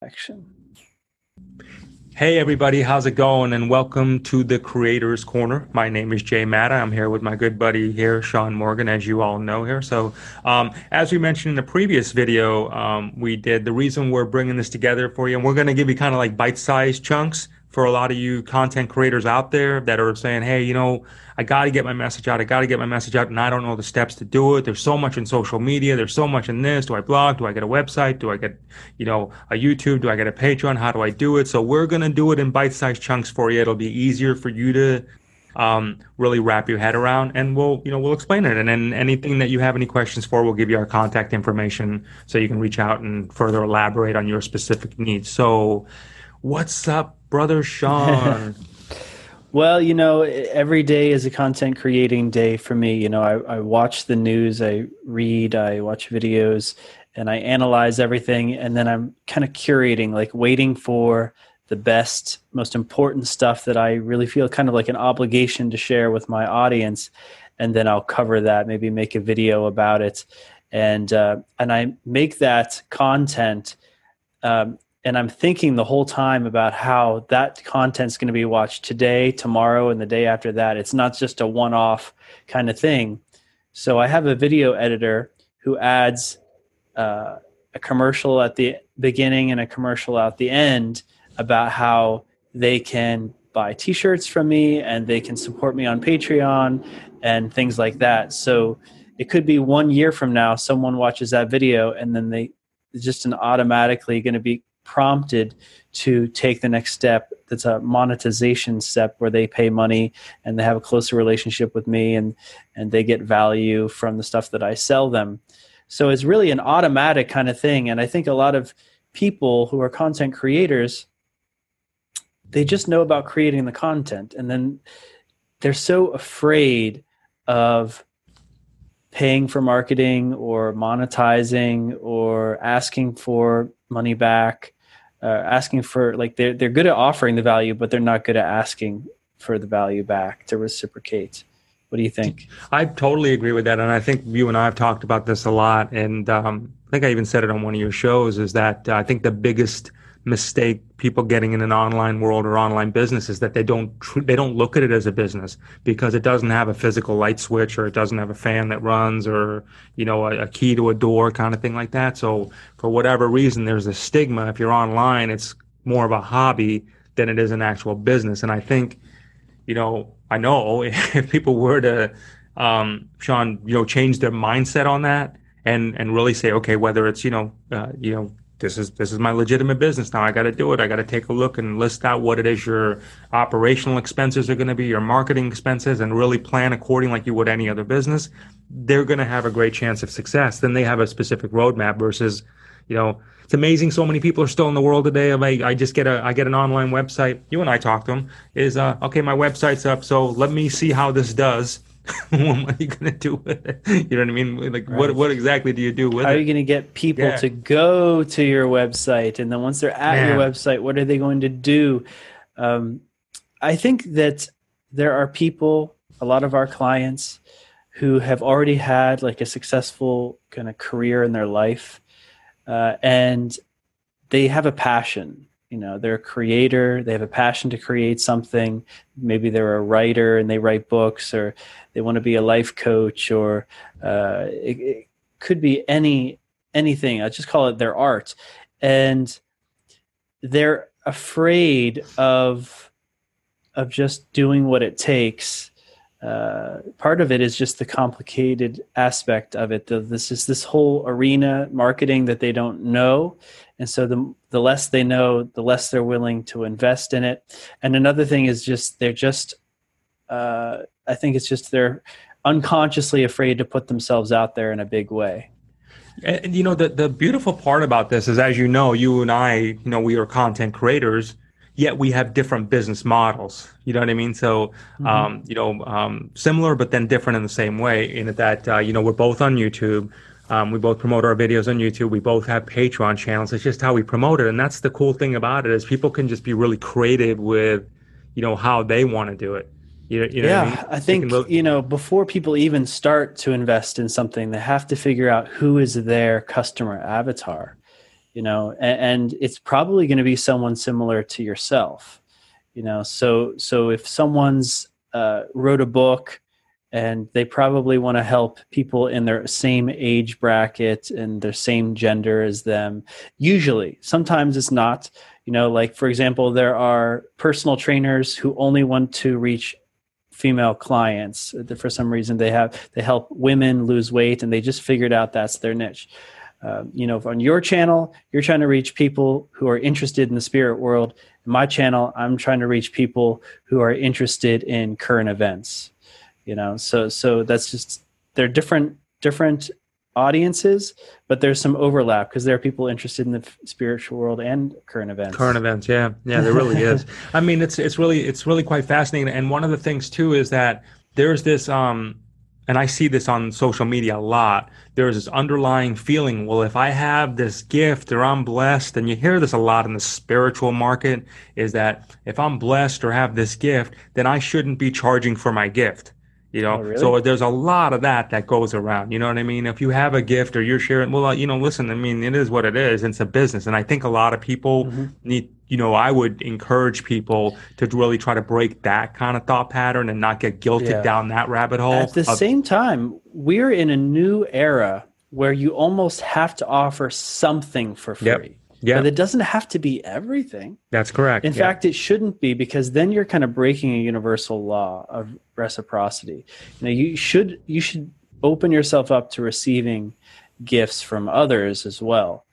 Action. Hey everybody, how's it going? And welcome to the Creators Corner. My name is Jay Matta. I'm here with my good buddy here, Sean Morgan, as you all know here. So, um, as we mentioned in the previous video, um, we did the reason we're bringing this together for you, and we're going to give you kind of like bite-sized chunks for a lot of you content creators out there that are saying, hey, you know, I got to get my message out. I got to get my message out, and I don't know the steps to do it. There's so much in social media. There's so much in this. Do I blog? Do I get a website? Do I get, you know, a YouTube? Do I get a Patreon? How do I do it? So we're going to do it in bite-sized chunks for you. It'll be easier for you to um, really wrap your head around and we'll you know we'll explain it and then anything that you have any questions for we'll give you our contact information so you can reach out and further elaborate on your specific needs so what's up brother Sean? well, you know, every day is a content creating day for me. You know, I, I watch the news, I read, I watch videos, and I analyze everything. And then I'm kind of curating, like waiting for the best, most important stuff that I really feel kind of like an obligation to share with my audience. And then I'll cover that, maybe make a video about it. And, uh, and I make that content um, and I'm thinking the whole time about how that content's going to be watched today, tomorrow, and the day after that. It's not just a one off kind of thing. So I have a video editor who adds uh, a commercial at the beginning and a commercial at the end about how they can buy t shirts from me and they can support me on Patreon and things like that. So it could be one year from now, someone watches that video and then they just an automatically going to be prompted to take the next step. That's a monetization step where they pay money and they have a closer relationship with me and and they get value from the stuff that I sell them. So it's really an automatic kind of thing. And I think a lot of people who are content creators they just know about creating the content. And then they're so afraid of paying for marketing or monetizing or asking for money back uh, asking for like they're they're good at offering the value, but they're not good at asking for the value back to reciprocate. What do you think? I totally agree with that, and I think you and I have talked about this a lot. And um, I think I even said it on one of your shows. Is that uh, I think the biggest mistake people getting in an online world or online business is that they don't tr- they don't look at it as a business because it doesn't have a physical light switch or it doesn't have a fan that runs or you know a, a key to a door kind of thing like that. So for whatever reason there's a stigma. If you're online it's more of a hobby than it is an actual business. And i think you know i know if people were to um, sean you know change their mindset on that and and really say okay whether it's you know uh, you know this is this is my legitimate business now. I got to do it. I got to take a look and list out what it is your operational expenses are going to be, your marketing expenses, and really plan according like you would any other business. They're going to have a great chance of success. Then they have a specific roadmap versus, you know, it's amazing. So many people are still in the world today. Of I, I just get a I get an online website. You and I talk to them. Is uh, okay. My website's up. So let me see how this does what are you going to do with it? You know what I mean? Like, right. what what exactly do you do with it? How it? are you going to get people yeah. to go to your website? And then once they're at Man. your website, what are they going to do? Um, I think that there are people, a lot of our clients, who have already had like a successful kind of career in their life, uh, and they have a passion you know they're a creator they have a passion to create something. Maybe they're a writer and they write books or they want to be a life coach or uh, it, it, could be any anything. I just call it their art. And they're afraid of of just doing what it takes uh, part of it is just the complicated aspect of it. The, this is this whole arena marketing that they don't know, and so the the less they know, the less they're willing to invest in it. And another thing is just they're just, uh, I think it's just they're unconsciously afraid to put themselves out there in a big way. And you know the the beautiful part about this is, as you know, you and I, you know, we are content creators yet we have different business models. You know what I mean? So, mm-hmm. um, you know, um, similar but then different in the same way. In that, uh, you know, we're both on YouTube. Um, we both promote our videos on YouTube. We both have Patreon channels. It's just how we promote it, and that's the cool thing about it is people can just be really creative with, you know, how they want to do it. You, you know yeah, I, mean? I, think look- you know before people even start to invest in something, they have to figure out who is their customer avatar you know and, and it's probably going to be someone similar to yourself you know? So so if someone's uh, wrote a book and they probably want to help people in their same age bracket and their same gender as them usually sometimes it's not you know? Like for example there are personal trainers who only want to reach female clients. For some reason they have they help women lose weight and they just figured out that's their niche um, you know on your channel you're trying to reach people who are interested in the spirit world in my channel i'm trying to reach people who are interested in current events you know? So so that's just they're different different audiences but there's some overlap because there are people interested in the spiritual world and current events. Current events yeah. Yeah there really is. I mean it's it's really it's really quite fascinating. And one of the things too is that there's this um and I see this on social media a lot. There's this underlying feeling, well, if I have this gift or I'm blessed, and you hear this a lot in the spiritual market, is that if I'm blessed or have this gift, then I shouldn't be charging for my gift. You know, oh, really? so there's a lot of that that goes around. You know what I mean? If you have a gift or you're sharing, well, you know, listen, I mean, it is what it is. It's a business. And I think a lot of people mm-hmm. need, you know, I would encourage people to really try to break that kind of thought pattern and not get guilted yeah. down that rabbit hole. At the of, same time, we're in a new era where you almost have to offer something for free. Yep. Yeah. But it doesn't have to be everything. That's correct. In yeah. fact, it shouldn't be because then you're kind of breaking a universal law of reciprocity. You know, you should you should open yourself up to receiving gifts from others as well.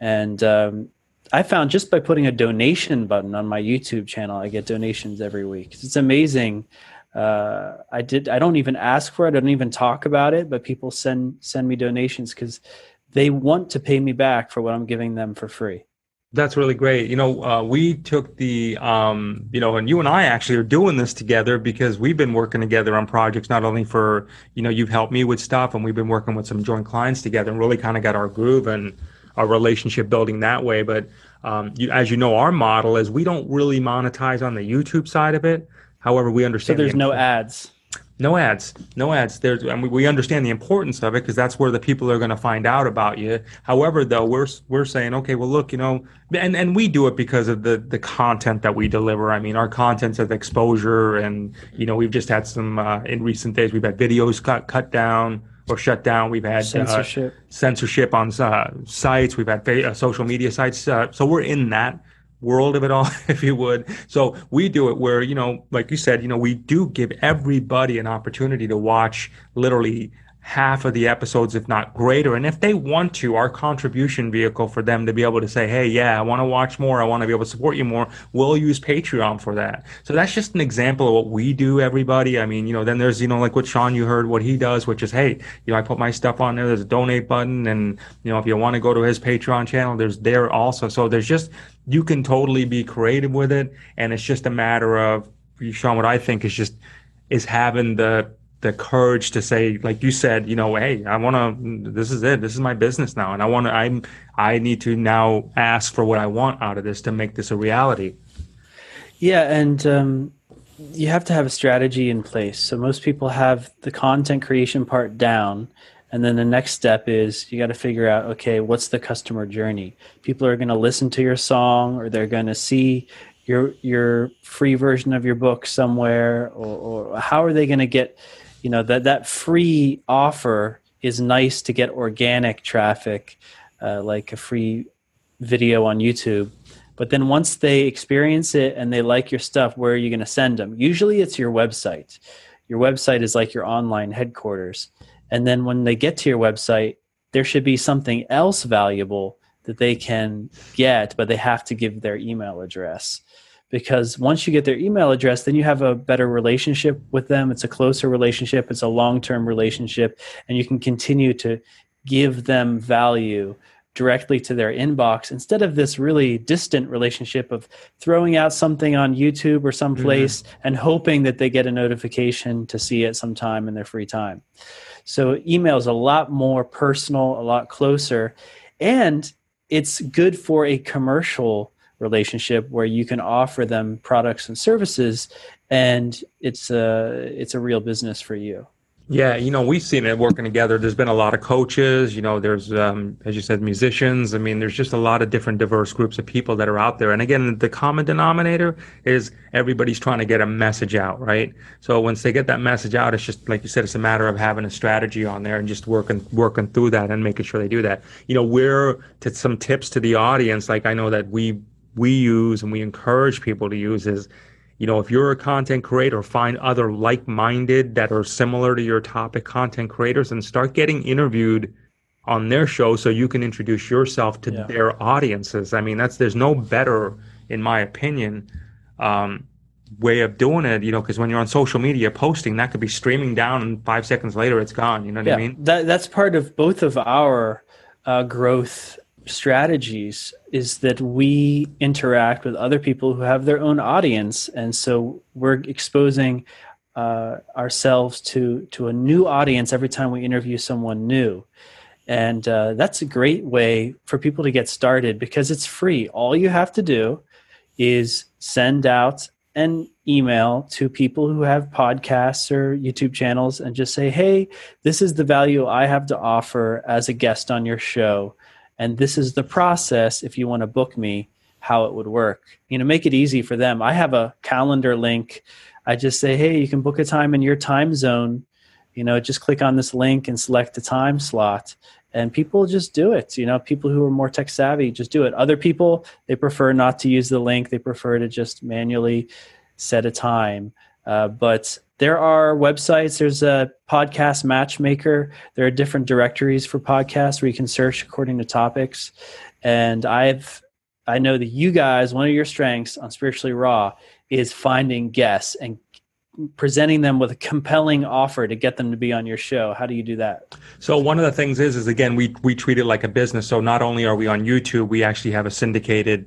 And um, I found just by putting a donation button on my YouTube channel, I get donations every week. It's amazing. Uh, I did. I don't even ask for it. I don't even talk about it, but people send send me donations because they want to pay me back for what I'm giving them for free. That's really great. You know, uh, we took the, um, you know, and you and I actually are doing this together because we've been working together on projects, not only for, you know, you've helped me with stuff and we've been working with some joint clients together and really kind of got our groove and our relationship building that way. But um, you, as you know, our model is we don't really monetize on the YouTube side of it. However, we understand. So there's the no ads. No ads, no ads. There's, I mean, we understand the importance of it because that's where the people are going to find out about you. However, though, we're we're saying, okay, well, look, you know, and and we do it because of the the content that we deliver. I mean, our content's of exposure, and you know, we've just had some uh, in recent days. We've had videos cut cut down or shut down. We've had censorship, uh, censorship on uh, sites. We've had fa- uh, social media sites. Uh, so we're in that world of it all, if you would. So we do it where, you know, like you said, you know, we do give everybody an opportunity to watch literally half of the episodes, if not greater. And if they want to, our contribution vehicle for them to be able to say, hey, yeah, I want to watch more. I want to be able to support you more. We'll use Patreon for that. So that's just an example of what we do, everybody. I mean, you know, then there's, you know, like what Sean, you heard what he does, which is, hey, you know, I put my stuff on there. There's a donate button. And, you know, if you want to go to his Patreon channel, there's there also. So there's just, you can totally be creative with it. And it's just a matter of, Sean, what I think is just, is having the the courage to say, like you said, you know, hey, I want to. This is it. This is my business now, and I want to. I'm. I need to now ask for what I want out of this to make this a reality. Yeah, and um, you have to have a strategy in place. So most people have the content creation part down, and then the next step is you got to figure out, okay, what's the customer journey? People are going to listen to your song, or they're going to see your your free version of your book somewhere, or, or how are they going to get you know that that free offer is nice to get organic traffic, uh, like a free video on YouTube. But then once they experience it and they like your stuff, where are you going to send them? Usually it's your website. Your website is like your online headquarters. And then when they get to your website, there should be something else valuable that they can get, but they have to give their email address because once you get their email address then you have a better relationship with them it's a closer relationship it's a long-term relationship and you can continue to give them value directly to their inbox instead of this really distant relationship of throwing out something on YouTube or someplace mm-hmm. and hoping that they get a notification to see it sometime in their free time. So email is a lot more personal, a lot closer, and it's good for a commercial relationship where you can offer them products and services and it's a it's a real business for you Yeah, you know, we've seen it working together. There's been a lot of coaches, you know, there's, um, as you said, musicians. I mean, there's just a lot of different diverse groups of people that are out there. And again, the common denominator is everybody's trying to get a message out, right? So once they get that message out, it's just, like you said, it's a matter of having a strategy on there and just working, working through that and making sure they do that. You know, we're to some tips to the audience, like I know that we, we use and we encourage people to use is, you know, if you're a content creator, find other like-minded that are similar to your topic content creators and start getting interviewed on their show so you can introduce yourself to yeah. their audiences. I mean, that's there's no better, in my opinion, um, way of doing it. You know, because when you're on social media posting, that could be streaming down, and five seconds later, it's gone. You know what yeah, I mean? That that's part of both of our uh, growth strategies is that we interact with other people who have their own audience. And so we're exposing uh, ourselves to to a new audience every time we interview someone new. And uh, that's a great way for people to get started because it's free. All you have to do is send out an email to people who have podcasts or YouTube channels and just say, hey, this is the value I have to offer as a guest on your show and this is the process if you want to book me how it would work. You know make it easy for them. I have a calendar link. I just say hey you can book a time in your time zone. You know just click on this link and select a time slot and people just do it. You know people who are more tech savvy just do it. Other people they prefer not to use the link. They prefer to just manually set a time. Uh, but there are websites. There's a podcast matchmaker. There are different directories for podcasts where you can search according to topics. And I've I know that you guys, one of your strengths on Spiritually Raw is finding guests and presenting them with a compelling offer to get them to be on your show. How do you do that? So one of the things is is again we we treat it like a business. So not only are we on YouTube, we actually have a syndicated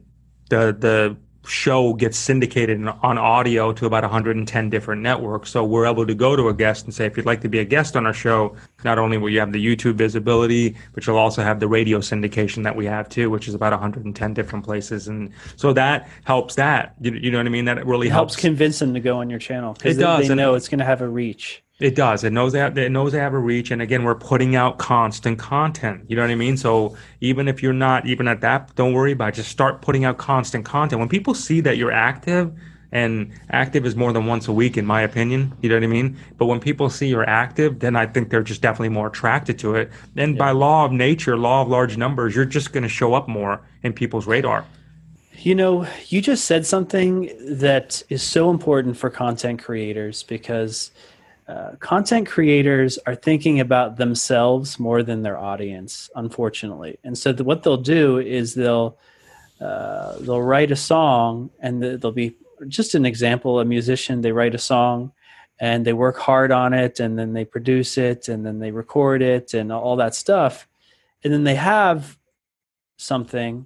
the the show gets syndicated on audio to about 110 different networks. So we're able to go to a guest and say, if you'd like to be a guest on our show, not only will you have the YouTube visibility, but you'll also have the radio syndication that we have too, which is about 110 different places. And so that helps that. You, you know what I mean? That really it helps. helps convince them to go on your channel because they, does, they know it's going to have a reach. It does. It knows that it knows they have a reach, and again, we're putting out constant content. You know what I mean? So even if you're not even at that, don't worry about. It. Just start putting out constant content. When people see that you're active, and active is more than once a week, in my opinion. You know what I mean? But when people see you're active, then I think they're just definitely more attracted to it. And yeah. by law of nature, law of large numbers, you're just going to show up more in people's radar. You know, you just said something that is so important for content creators because uh, content creators are thinking about themselves more than their audience, unfortunately. And so the, what they'll do is they'll uh, they'll write a song, and the, they'll be just an example. A musician they write a song, and they work hard on it, and then they produce it, and then they record it, and all that stuff, and then they have something,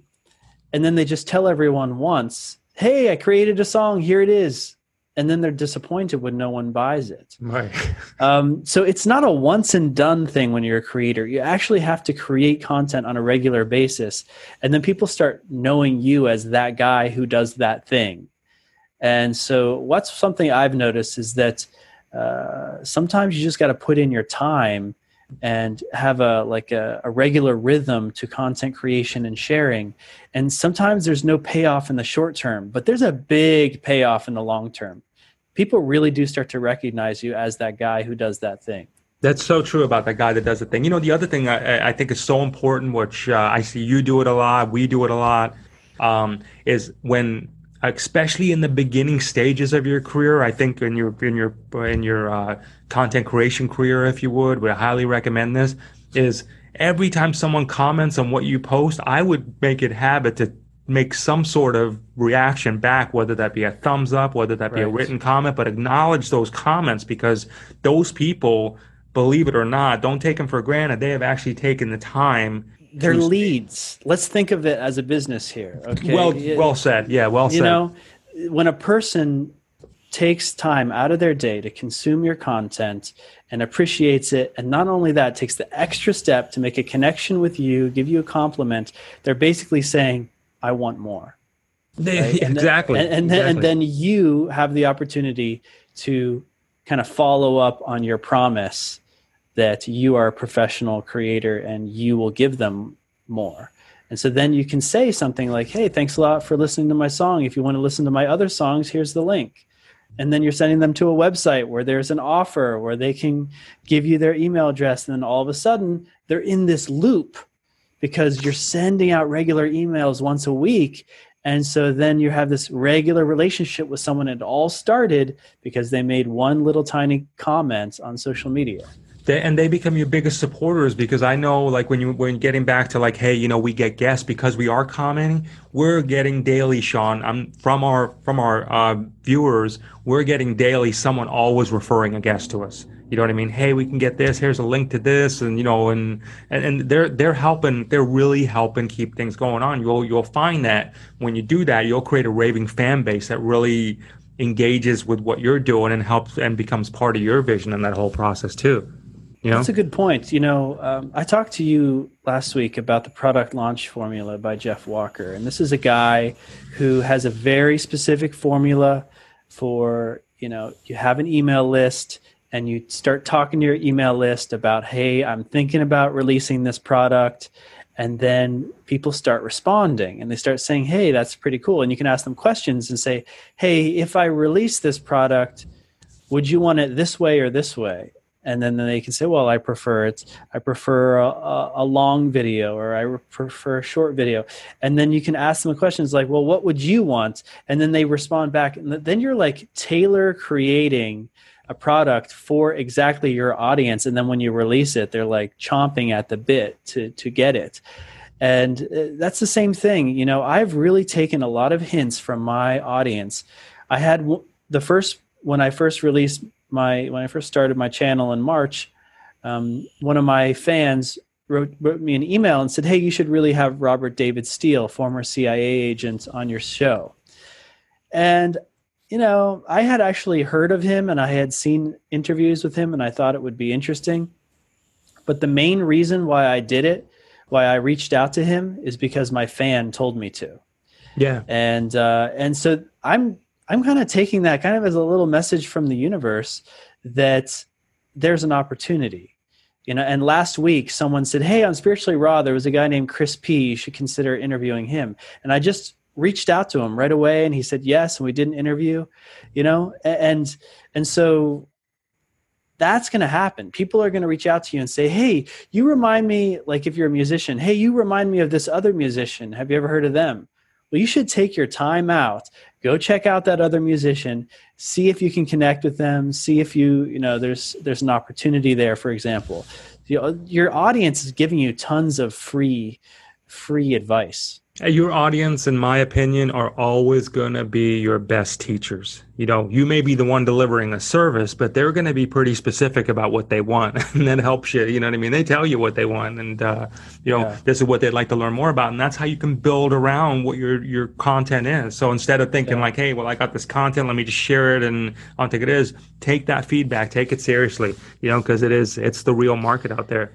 and then they just tell everyone once, "Hey, I created a song. Here it is." And then they're disappointed when no one buys it. Right. Um, so it's not a once and done thing when you're a creator. You actually have to create content on a regular basis, and then people start knowing you as that guy who does that thing. And so, what's something I've noticed is that uh, sometimes you just got to put in your time and have a like a, a, regular rhythm to content creation and sharing. And sometimes there's no payoff in the short term but there's a big payoff in the long term. People really do start to recognize you as that guy who does that thing. That's so true about that guy that does the thing. You know the other thing i, I think is so important which uh, i see you do it a lot we do it a lot um, is when especially in the beginning stages of your career. I think in your in your in your uh, content creation career, if you would, would highly recommend this. Is every time someone comments on what you post, I would make it habit to make some sort of reaction back, whether that be a thumbs up, whether that be right. a written comment, but acknowledge those comments because those people, believe it or not, don't take them for granted. They have actually taken the time they're leads. Let's think of it as a business here. Okay. Well, well said. Yeah, well said. You know, when a person takes time out of their day to consume your content and appreciates it, and not only that, takes the extra step to make a connection with you, give you a compliment, they're basically saying, "I want more." They, right? exactly. And, and, and, exactly. Then, and then you have the opportunity to kind of follow up on your promise that you are a professional creator and you will give them more. And so then you can say something like, Hey, thanks a lot for listening to my song. If you want to listen to my other songs, here's the link. And then you're sending them to a website where there's an offer where they can give you their email address. And then all of a sudden, they're in this loop because you're sending out regular emails once a week and so then you have this regular relationship with someone. It all started because they made one little tiny comment on social media. They, and they become your biggest supporters because I know, like when you when getting back to like, hey, you know, we get guests because we are commenting. We're getting daily, Sean. I'm from our from our uh, viewers. We're getting daily. Someone always referring a guest to us. You know what I mean? Hey, we can get this. Here's a link to this, and you know, and and, and they're they're helping. They're really helping keep things going on. You'll you'll find that when you do that, you'll create a raving fan base that really engages with what you're doing and helps and becomes part of your vision in that whole process too. That's a good point. You know, um, I talked to you last week about the product launch formula by Jeff Walker, and this is a guy who has a very specific formula for you know you have an email list and you start talking to your email list about, hey, I'm thinking about releasing this product. And then people start responding and they start saying, hey, that's pretty cool. And you can ask them questions and say, hey, if I release this product, would you want it this way or this way? And then they can say well i prefer it. I prefer a, a, long video or i prefer a short video. And then you can ask them questions like well what would you want? And then they respond back. And then you're like tailor creating a product for exactly your audience. And then when you release it they're like chomping at the bit to to get it. And uh, that's the same thing. You know i've really taken a lot of hints from my audience. I had the first when i first released my when i first started my channel in march um, one of my fans wrote, wrote me an email and said hey you should really have robert david steele former cia agent on your show and you know, I had actually heard of him and I had seen interviews with him and I thought it would be interesting. But the main reason why I did it, why I reached out to him is because my fan told me to. Yeah. And uh and so I'm I'm kind of taking that kind of as a little message from the universe that there's an opportunity. You know, and last week someone said, "Hey, on Spiritually Raw, there was a guy named Chris P. You should consider interviewing him." And I just reached out to him right away and he said yes and we did an interview you know and and so that's going to happen people are going to reach out to you and say hey you remind me like if you're a musician hey you remind me of this other musician have you ever heard of them well you should take your time out. Go check out that other musician. See if you can connect with them. See if you you know there's there's an opportunity there for example. Your audience is giving you tons of free free advice your audience, in my opinion, are always going to be your best teachers. You know, you may be the one delivering a service, but they're going to be pretty specific about what they want, and that helps you. You know what I mean? They tell you what they want, and uh, you know, yeah. this is what they'd like to learn more about, and that's how you can build around what your your content is. So instead of thinking yeah. like, "Hey, well, I got this content, let me just share it," and I don't think it is, take that feedback, take it seriously. You know, because it is, it's the real market out there.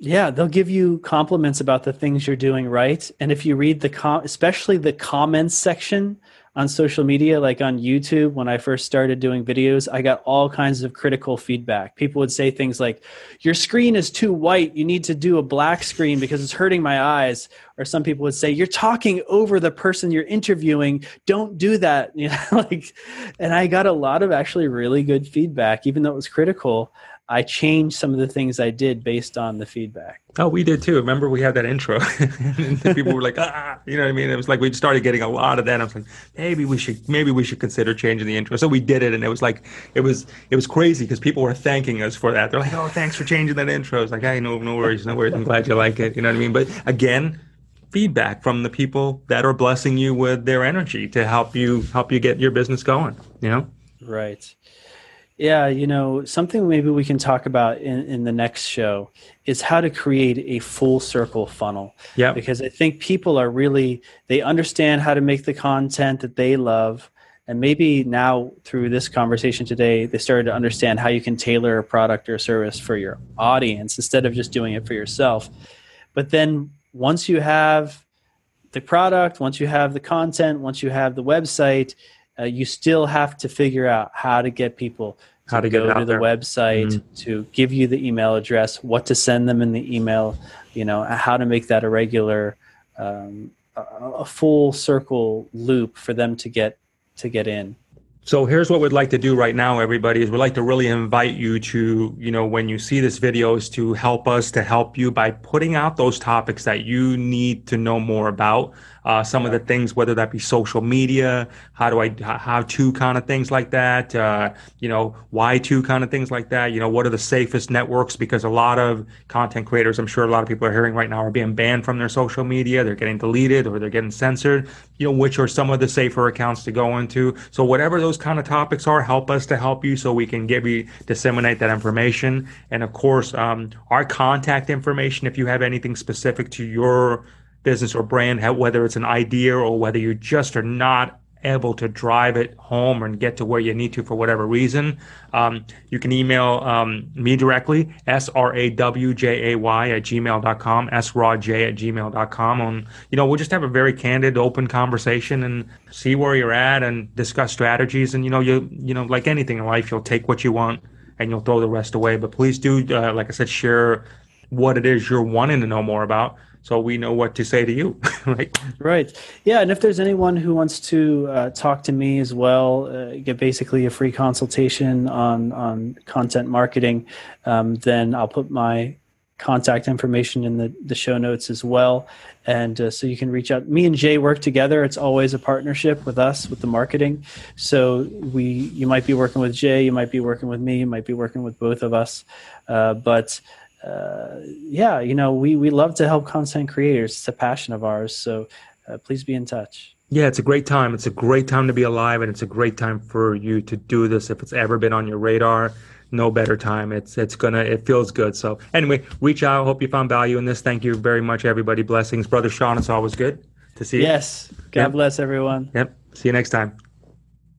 Yeah, they'll give you compliments about the things you're doing right. And if you read the com- especially the comments section on social media, like on YouTube, when I first started doing videos, I got all kinds of critical feedback. People would say things like, Your screen is too white. You need to do a black screen because it's hurting my eyes. Or some people would say, You're talking over the person you're interviewing. Don't do that. You know, like, and I got a lot of actually really good feedback, even though it was critical. I changed some of the things I did based on the feedback. Oh, we did too. Remember, we had that intro, and people were like, "Ah," you know what I mean? It was like we started getting a lot of that. I was like, maybe we should, maybe we should consider changing the intro. So we did it, and it was like, it was, it was crazy because people were thanking us for that. They're like, "Oh, thanks for changing that intro." It's like, "Hey, no, no worries, no worries. I'm glad you like it." You know what I mean? But again, feedback from the people that are blessing you with their energy to help you help you get your business going. You know? Right. Yeah, you know, something maybe we can talk about in, in the next show is how to create a full circle funnel. Yeah. Because I think people are really, they understand how to make the content that they love. And maybe now through this conversation today, they started to understand how you can tailor a product or service for your audience instead of just doing it for yourself. But then once you have the product, once you have the content, once you have the website, uh, you still have to figure out how to get people to how to go to the there. website, mm-hmm. to give you the email address, what to send them in the email, you know, how to make that a regular, um, a, a full circle loop for them to get to get in. So here's what we'd like to do right now, everybody, is we'd like to really invite you to, you know, when you see this video is to help us to help you by putting out those topics that you need to know more about uh, some of the things, whether that be social media, how do I, how to kind of things like that, uh, you know, why to kind of things like that, you know, what are the safest networks? Because a lot of content creators, I'm sure a lot of people are hearing right now are being banned from their social media. They're getting deleted or they're getting censored, you know, which are some of the safer accounts to go into. So whatever those kind of topics are, help us to help you so we can give you, disseminate that information. And of course, um, our contact information, if you have anything specific to your business or brand, whether it's an idea or whether you just are not able to drive it home and get to where you need to for whatever reason, um, you can email um, me directly, S-R-A-W-J-A-Y at gmail.com, S-R-A-J at gmail.com. And, you know, we'll just have a very candid, open conversation and see where you're at and discuss strategies. And, you know, you, you know, like anything in life, you'll take what you want and you'll throw the rest away. But please do, uh, like I said, share what it is you're wanting to know more about so we know what to say to you right? Right. Yeah and if there's anyone who wants to uh, talk to me as well uh, get basically a free consultation on on content marketing um, then i'll put my contact information in the, the show notes as well. And uh, so you can reach out. Me and jay work together. It's always a partnership with us with the marketing. So we you might be working with jay you might be working with me you might be working with both of us. Uh, but uh, yeah, you know, we, we love to help content creators. It's a passion of ours. So uh, please be in touch. Yeah, it's a great time. It's a great time to be alive, and it's a great time for you to do this. If it's ever been on your radar, no better time. It's it's gonna it feels good. So anyway, reach out. Hope you found value in this. Thank you very much, everybody. Blessings, brother Sean. It's always good to see you. Yes. God yep. bless everyone. Yep. See you next time.